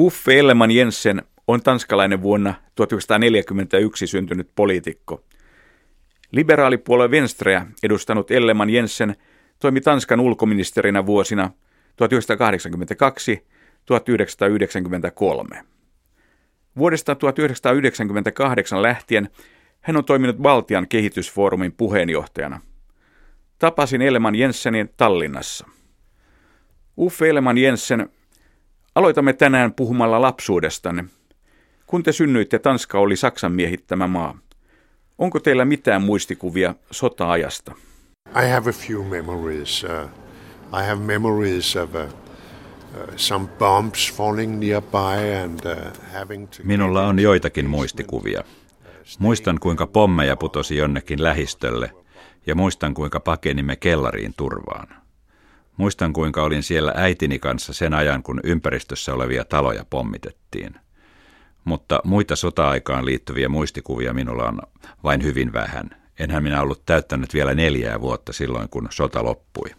Uffe Elleman Jensen on tanskalainen vuonna 1941 syntynyt poliitikko. Liberaalipuolue Venstreä edustanut Elleman Jensen toimi Tanskan ulkoministerinä vuosina 1982-1993. Vuodesta 1998 lähtien hän on toiminut Baltian kehitysfoorumin puheenjohtajana. Tapasin Elleman Jensenin Tallinnassa. Uffe Elleman Jensen Aloitamme tänään puhumalla lapsuudestanne. Kun te synnyitte, Tanska oli Saksan miehittämä maa. Onko teillä mitään muistikuvia sota-ajasta? I have a few memories. Uh, I have memories of uh, uh, some bombs falling nearby and uh, having to... Minulla on joitakin muistikuvia. Muistan, kuinka pommeja putosi jonnekin lähistölle ja muistan, kuinka pakenimme kellariin turvaan. Muistan, kuinka olin siellä äitini kanssa sen ajan, kun ympäristössä olevia taloja pommitettiin. Mutta muita sota-aikaan liittyviä muistikuvia minulla on vain hyvin vähän. Enhän minä ollut täyttänyt vielä neljää vuotta silloin, kun sota loppui.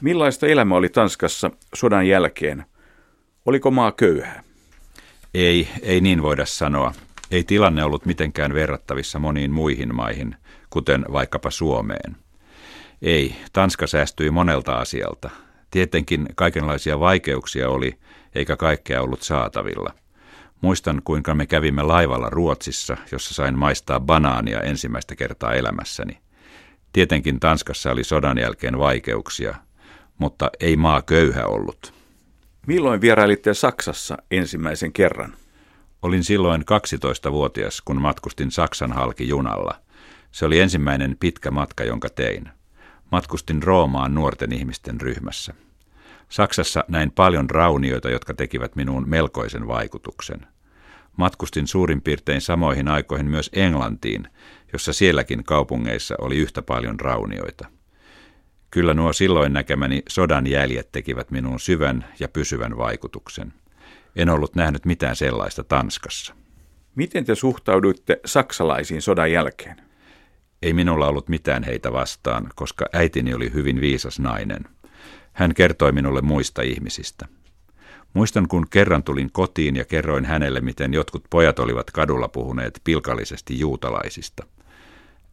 Millaista elämä oli Tanskassa sodan jälkeen? Oliko maa köyhä? Ei, ei niin voida sanoa. Ei tilanne ollut mitenkään verrattavissa moniin muihin maihin, kuten vaikkapa Suomeen – ei, Tanska säästyi monelta asialta. Tietenkin kaikenlaisia vaikeuksia oli, eikä kaikkea ollut saatavilla. Muistan, kuinka me kävimme laivalla Ruotsissa, jossa sain maistaa banaania ensimmäistä kertaa elämässäni. Tietenkin Tanskassa oli sodan jälkeen vaikeuksia, mutta ei maa köyhä ollut. Milloin vierailitte Saksassa ensimmäisen kerran? Olin silloin 12-vuotias, kun matkustin Saksan halki junalla. Se oli ensimmäinen pitkä matka, jonka tein matkustin Roomaan nuorten ihmisten ryhmässä. Saksassa näin paljon raunioita, jotka tekivät minuun melkoisen vaikutuksen. Matkustin suurin piirtein samoihin aikoihin myös Englantiin, jossa sielläkin kaupungeissa oli yhtä paljon raunioita. Kyllä nuo silloin näkemäni sodan jäljet tekivät minuun syvän ja pysyvän vaikutuksen. En ollut nähnyt mitään sellaista Tanskassa. Miten te suhtauduitte saksalaisiin sodan jälkeen? Ei minulla ollut mitään heitä vastaan, koska äitini oli hyvin viisas nainen. Hän kertoi minulle muista ihmisistä. Muistan, kun kerran tulin kotiin ja kerroin hänelle, miten jotkut pojat olivat kadulla puhuneet pilkallisesti juutalaisista.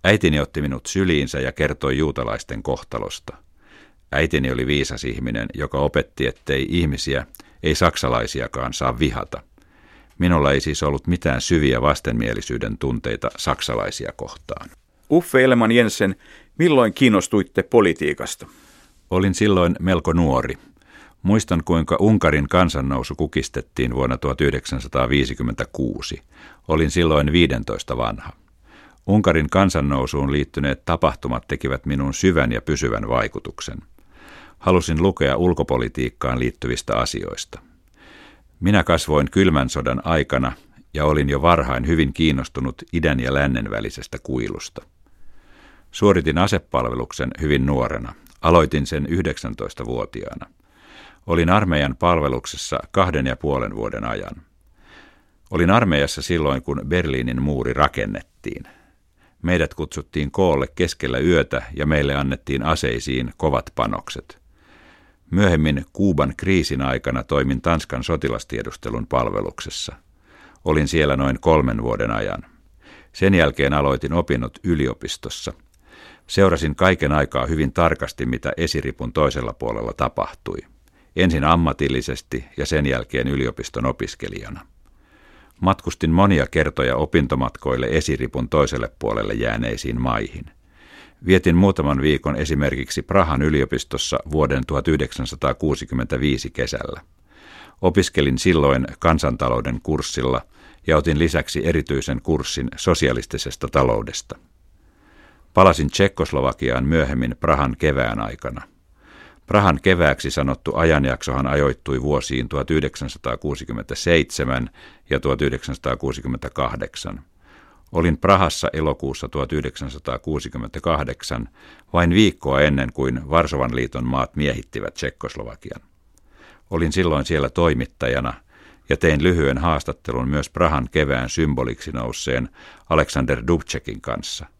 Äitini otti minut syliinsä ja kertoi juutalaisten kohtalosta. Äitini oli viisas ihminen, joka opetti, ettei ihmisiä, ei saksalaisiakaan saa vihata. Minulla ei siis ollut mitään syviä vastenmielisyyden tunteita saksalaisia kohtaan. Uffe Elman Jensen, milloin kiinnostuitte politiikasta? Olin silloin melko nuori. Muistan, kuinka Unkarin kansannousu kukistettiin vuonna 1956. Olin silloin 15 vanha. Unkarin kansannousuun liittyneet tapahtumat tekivät minun syvän ja pysyvän vaikutuksen. Halusin lukea ulkopolitiikkaan liittyvistä asioista. Minä kasvoin kylmän sodan aikana ja olin jo varhain hyvin kiinnostunut idän ja lännen välisestä kuilusta. Suoritin asepalveluksen hyvin nuorena. Aloitin sen 19-vuotiaana. Olin armeijan palveluksessa kahden ja puolen vuoden ajan. Olin armeijassa silloin, kun Berliinin muuri rakennettiin. Meidät kutsuttiin koolle keskellä yötä ja meille annettiin aseisiin kovat panokset. Myöhemmin Kuuban kriisin aikana toimin Tanskan sotilastiedustelun palveluksessa. Olin siellä noin kolmen vuoden ajan. Sen jälkeen aloitin opinnot yliopistossa – Seurasin kaiken aikaa hyvin tarkasti, mitä esiripun toisella puolella tapahtui. Ensin ammatillisesti ja sen jälkeen yliopiston opiskelijana. Matkustin monia kertoja opintomatkoille esiripun toiselle puolelle jääneisiin maihin. Vietin muutaman viikon esimerkiksi Prahan yliopistossa vuoden 1965 kesällä. Opiskelin silloin kansantalouden kurssilla ja otin lisäksi erityisen kurssin sosialistisesta taloudesta. Palasin Tsekkoslovakiaan myöhemmin Prahan kevään aikana. Prahan kevääksi sanottu ajanjaksohan ajoittui vuosiin 1967 ja 1968. Olin Prahassa elokuussa 1968, vain viikkoa ennen kuin Varsovan liiton maat miehittivät Tsekkoslovakian. Olin silloin siellä toimittajana ja tein lyhyen haastattelun myös Prahan kevään symboliksi nousseen Alexander Dubčekin kanssa –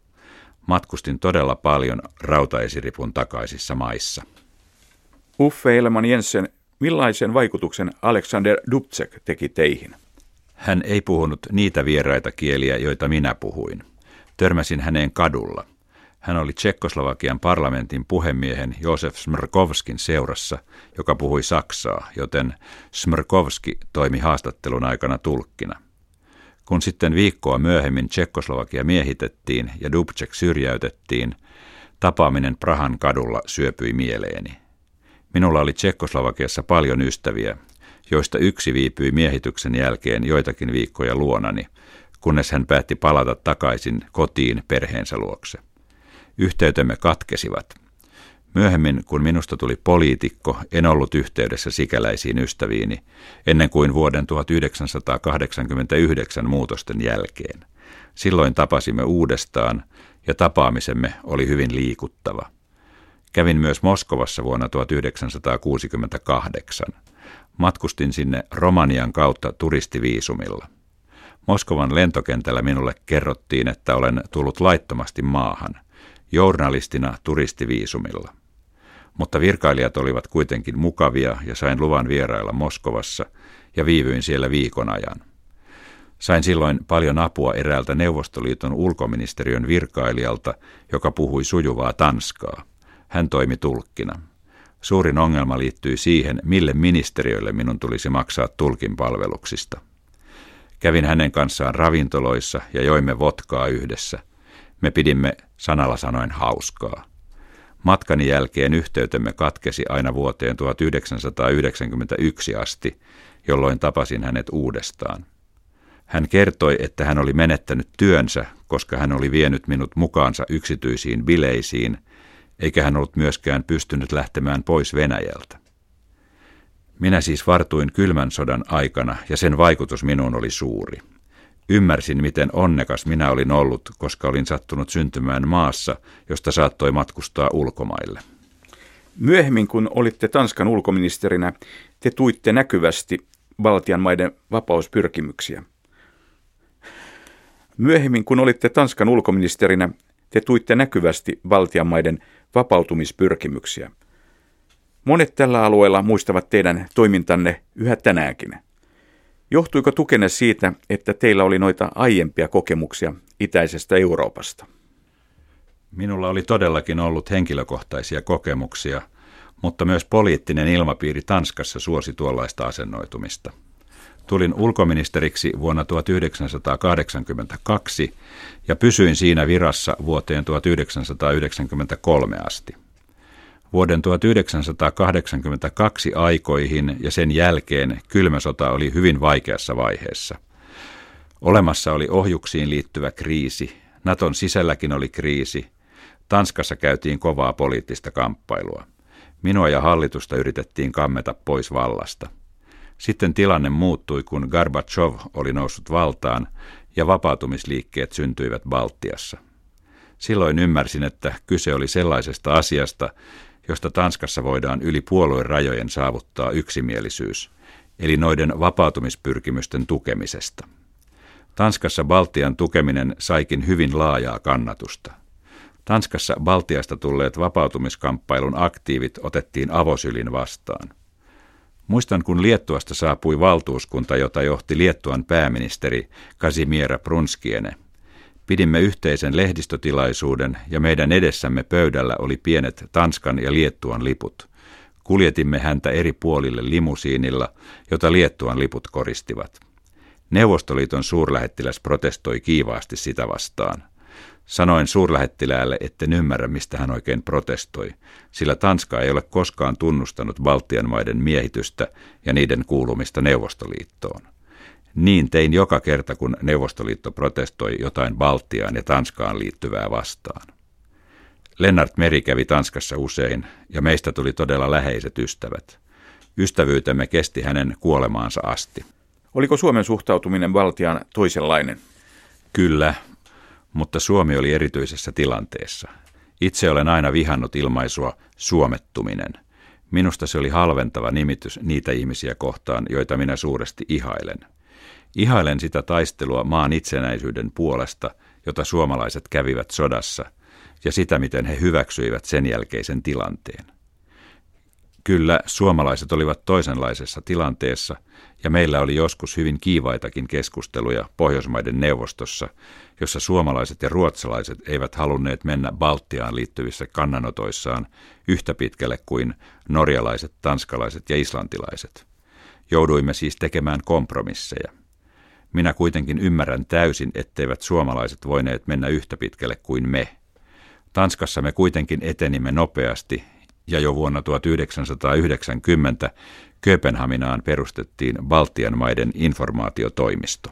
Matkustin todella paljon rautaesiripun takaisissa maissa. Uffe Elman Jensen, Millaisen vaikutuksen Alexander Dubček teki teihin? Hän ei puhunut niitä vieraita kieliä, joita minä puhuin. Törmäsin häneen kadulla. Hän oli Tsekkoslovakian parlamentin puhemiehen Josef Smrkovskin seurassa, joka puhui saksaa, joten Smrkovski toimi haastattelun aikana tulkkina. Kun sitten viikkoa myöhemmin Tsekkoslovakia miehitettiin ja Dubček syrjäytettiin, tapaaminen Prahan kadulla syöpyi mieleeni. Minulla oli Tsekkoslovakiassa paljon ystäviä, joista yksi viipyi miehityksen jälkeen joitakin viikkoja luonani, kunnes hän päätti palata takaisin kotiin perheensä luokse. Yhteytemme katkesivat. Myöhemmin, kun minusta tuli poliitikko, en ollut yhteydessä sikäläisiin ystäviini, ennen kuin vuoden 1989 muutosten jälkeen. Silloin tapasimme uudestaan, ja tapaamisemme oli hyvin liikuttava. Kävin myös Moskovassa vuonna 1968. Matkustin sinne Romanian kautta turistiviisumilla. Moskovan lentokentällä minulle kerrottiin, että olen tullut laittomasti maahan, journalistina turistiviisumilla. Mutta virkailijat olivat kuitenkin mukavia ja sain luvan vierailla Moskovassa ja viivyin siellä viikon ajan. Sain silloin paljon apua eräältä Neuvostoliiton ulkoministeriön virkailijalta, joka puhui sujuvaa tanskaa. Hän toimi tulkkina. Suurin ongelma liittyi siihen, mille ministeriöille minun tulisi maksaa tulkin palveluksista. Kävin hänen kanssaan ravintoloissa ja joimme votkaa yhdessä. Me pidimme sanalla sanoen hauskaa. Matkani jälkeen yhteytemme katkesi aina vuoteen 1991 asti, jolloin tapasin hänet uudestaan. Hän kertoi, että hän oli menettänyt työnsä, koska hän oli vienyt minut mukaansa yksityisiin bileisiin, eikä hän ollut myöskään pystynyt lähtemään pois Venäjältä. Minä siis vartuin kylmän sodan aikana ja sen vaikutus minuun oli suuri. Ymmärsin, miten onnekas minä olin ollut, koska olin sattunut syntymään maassa, josta saattoi matkustaa ulkomaille. Myöhemmin, kun olitte Tanskan ulkoministerinä, te tuitte näkyvästi Baltian maiden vapauspyrkimyksiä. Myöhemmin, kun olitte Tanskan ulkoministerinä, te tuitte näkyvästi Baltian maiden vapautumispyrkimyksiä. Monet tällä alueella muistavat teidän toimintanne yhä tänäänkin. Johtuiko tukenne siitä, että teillä oli noita aiempia kokemuksia itäisestä Euroopasta? Minulla oli todellakin ollut henkilökohtaisia kokemuksia, mutta myös poliittinen ilmapiiri Tanskassa suosi tuollaista asennoitumista. Tulin ulkoministeriksi vuonna 1982 ja pysyin siinä virassa vuoteen 1993 asti. Vuoden 1982 aikoihin ja sen jälkeen kylmä sota oli hyvin vaikeassa vaiheessa. Olemassa oli ohjuksiin liittyvä kriisi, Naton sisälläkin oli kriisi, Tanskassa käytiin kovaa poliittista kamppailua. Minua ja hallitusta yritettiin kammeta pois vallasta. Sitten tilanne muuttui, kun Gorbachev oli noussut valtaan ja vapautumisliikkeet syntyivät Baltiassa. Silloin ymmärsin, että kyse oli sellaisesta asiasta, josta Tanskassa voidaan yli puolueen rajojen saavuttaa yksimielisyys, eli noiden vapautumispyrkimysten tukemisesta. Tanskassa Baltian tukeminen saikin hyvin laajaa kannatusta. Tanskassa Baltiasta tulleet vapautumiskamppailun aktiivit otettiin avosylin vastaan. Muistan, kun Liettuasta saapui valtuuskunta, jota johti Liettuan pääministeri Kasimiera Prunskiene – Pidimme yhteisen lehdistötilaisuuden ja meidän edessämme pöydällä oli pienet Tanskan ja Liettuan liput. Kuljetimme häntä eri puolille limusiinilla, jota Liettuan liput koristivat. Neuvostoliiton suurlähettiläs protestoi kiivaasti sitä vastaan. Sanoin suurlähettiläälle, etten ymmärrä, mistä hän oikein protestoi, sillä Tanska ei ole koskaan tunnustanut Baltian maiden miehitystä ja niiden kuulumista Neuvostoliittoon. Niin tein joka kerta, kun Neuvostoliitto protestoi jotain Baltiaan ja Tanskaan liittyvää vastaan. Lennart Meri kävi Tanskassa usein, ja meistä tuli todella läheiset ystävät. Ystävyytemme kesti hänen kuolemaansa asti. Oliko Suomen suhtautuminen Baltiaan toisenlainen? Kyllä, mutta Suomi oli erityisessä tilanteessa. Itse olen aina vihannut ilmaisua suomettuminen. Minusta se oli halventava nimitys niitä ihmisiä kohtaan, joita minä suuresti ihailen – Ihailen sitä taistelua maan itsenäisyyden puolesta, jota suomalaiset kävivät sodassa, ja sitä, miten he hyväksyivät sen jälkeisen tilanteen. Kyllä, suomalaiset olivat toisenlaisessa tilanteessa ja meillä oli joskus hyvin kiivaitakin keskusteluja Pohjoismaiden neuvostossa, jossa suomalaiset ja ruotsalaiset eivät halunneet mennä Baltiaan liittyvissä kannanotoissaan yhtä pitkälle kuin norjalaiset, tanskalaiset ja islantilaiset. Jouduimme siis tekemään kompromisseja. Minä kuitenkin ymmärrän täysin, etteivät suomalaiset voineet mennä yhtä pitkälle kuin me. Tanskassa me kuitenkin etenimme nopeasti ja jo vuonna 1990 Kööpenhaminaan perustettiin Baltian maiden informaatiotoimisto.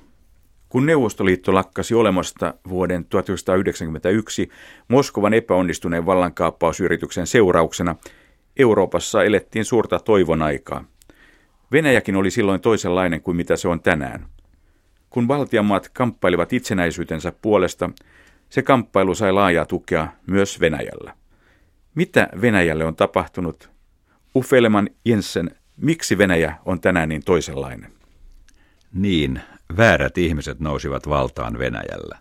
Kun Neuvostoliitto lakkasi olemasta vuoden 1991 Moskovan epäonnistuneen vallankaappausyrityksen seurauksena, Euroopassa elettiin suurta toivon aikaa. Venäjäkin oli silloin toisenlainen kuin mitä se on tänään. Kun Baltian maat kamppailivat itsenäisyytensä puolesta, se kamppailu sai laajaa tukea myös Venäjällä. Mitä Venäjälle on tapahtunut? Ufeleman Jensen, miksi Venäjä on tänään niin toisenlainen? Niin, väärät ihmiset nousivat valtaan Venäjällä.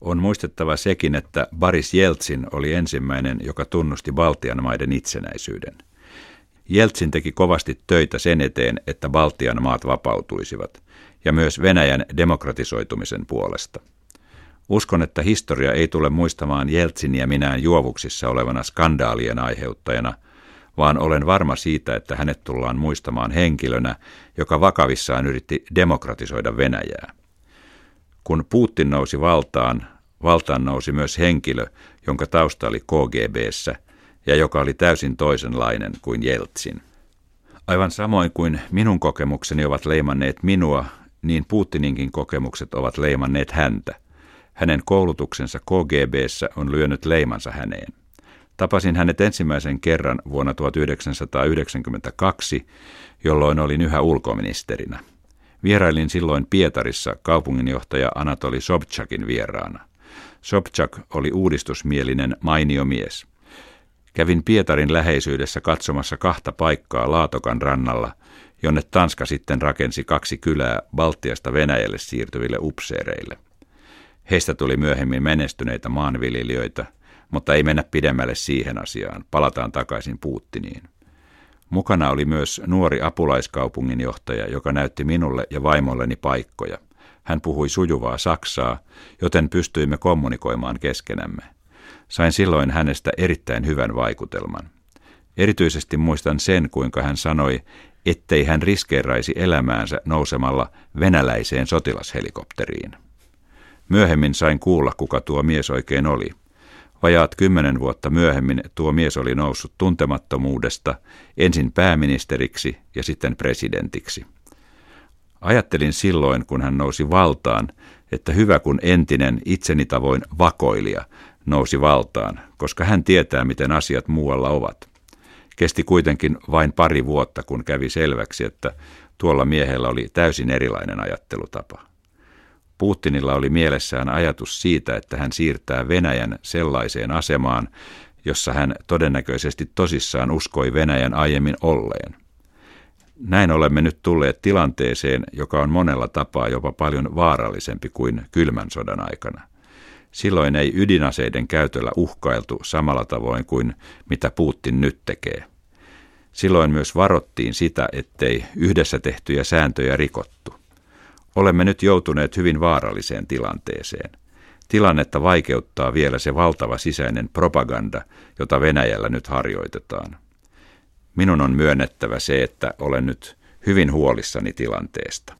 On muistettava sekin, että Boris Jeltsin oli ensimmäinen, joka tunnusti Baltian maiden itsenäisyyden. Jeltsin teki kovasti töitä sen eteen, että Baltian maat vapautuisivat, ja myös Venäjän demokratisoitumisen puolesta. Uskon, että historia ei tule muistamaan Jeltsiniä minään juovuksissa olevana skandaalien aiheuttajana, vaan olen varma siitä, että hänet tullaan muistamaan henkilönä, joka vakavissaan yritti demokratisoida Venäjää. Kun Putin nousi valtaan, valtaan nousi myös henkilö, jonka tausta oli KGBssä ja joka oli täysin toisenlainen kuin Jeltsin. Aivan samoin kuin minun kokemukseni ovat leimanneet minua, niin Putininkin kokemukset ovat leimanneet häntä – hänen koulutuksensa KGBssä on lyönyt leimansa häneen. Tapasin hänet ensimmäisen kerran vuonna 1992, jolloin olin yhä ulkoministerinä. Vierailin silloin Pietarissa kaupunginjohtaja Anatoli Sobchakin vieraana. Sobchak oli uudistusmielinen mainio mies. Kävin Pietarin läheisyydessä katsomassa kahta paikkaa Laatokan rannalla, jonne Tanska sitten rakensi kaksi kylää Baltiasta Venäjälle siirtyville upseereille – Heistä tuli myöhemmin menestyneitä maanviljelijöitä, mutta ei mennä pidemmälle siihen asiaan. Palataan takaisin Puuttiniin. Mukana oli myös nuori apulaiskaupunginjohtaja, joka näytti minulle ja vaimolleni paikkoja. Hän puhui sujuvaa saksaa, joten pystyimme kommunikoimaan keskenämme. Sain silloin hänestä erittäin hyvän vaikutelman. Erityisesti muistan sen, kuinka hän sanoi, ettei hän riskeeraisi elämäänsä nousemalla venäläiseen sotilashelikopteriin. Myöhemmin sain kuulla, kuka tuo mies oikein oli. Vajaat kymmenen vuotta myöhemmin tuo mies oli noussut tuntemattomuudesta ensin pääministeriksi ja sitten presidentiksi. Ajattelin silloin, kun hän nousi valtaan, että hyvä kun entinen itseni tavoin vakoilija nousi valtaan, koska hän tietää, miten asiat muualla ovat. Kesti kuitenkin vain pari vuotta, kun kävi selväksi, että tuolla miehellä oli täysin erilainen ajattelutapa. Putinilla oli mielessään ajatus siitä, että hän siirtää Venäjän sellaiseen asemaan, jossa hän todennäköisesti tosissaan uskoi Venäjän aiemmin olleen. Näin olemme nyt tulleet tilanteeseen, joka on monella tapaa jopa paljon vaarallisempi kuin kylmän sodan aikana. Silloin ei ydinaseiden käytöllä uhkailtu samalla tavoin kuin mitä Putin nyt tekee. Silloin myös varottiin sitä, ettei yhdessä tehtyjä sääntöjä rikottu. Olemme nyt joutuneet hyvin vaaralliseen tilanteeseen. Tilannetta vaikeuttaa vielä se valtava sisäinen propaganda, jota Venäjällä nyt harjoitetaan. Minun on myönnettävä se, että olen nyt hyvin huolissani tilanteesta.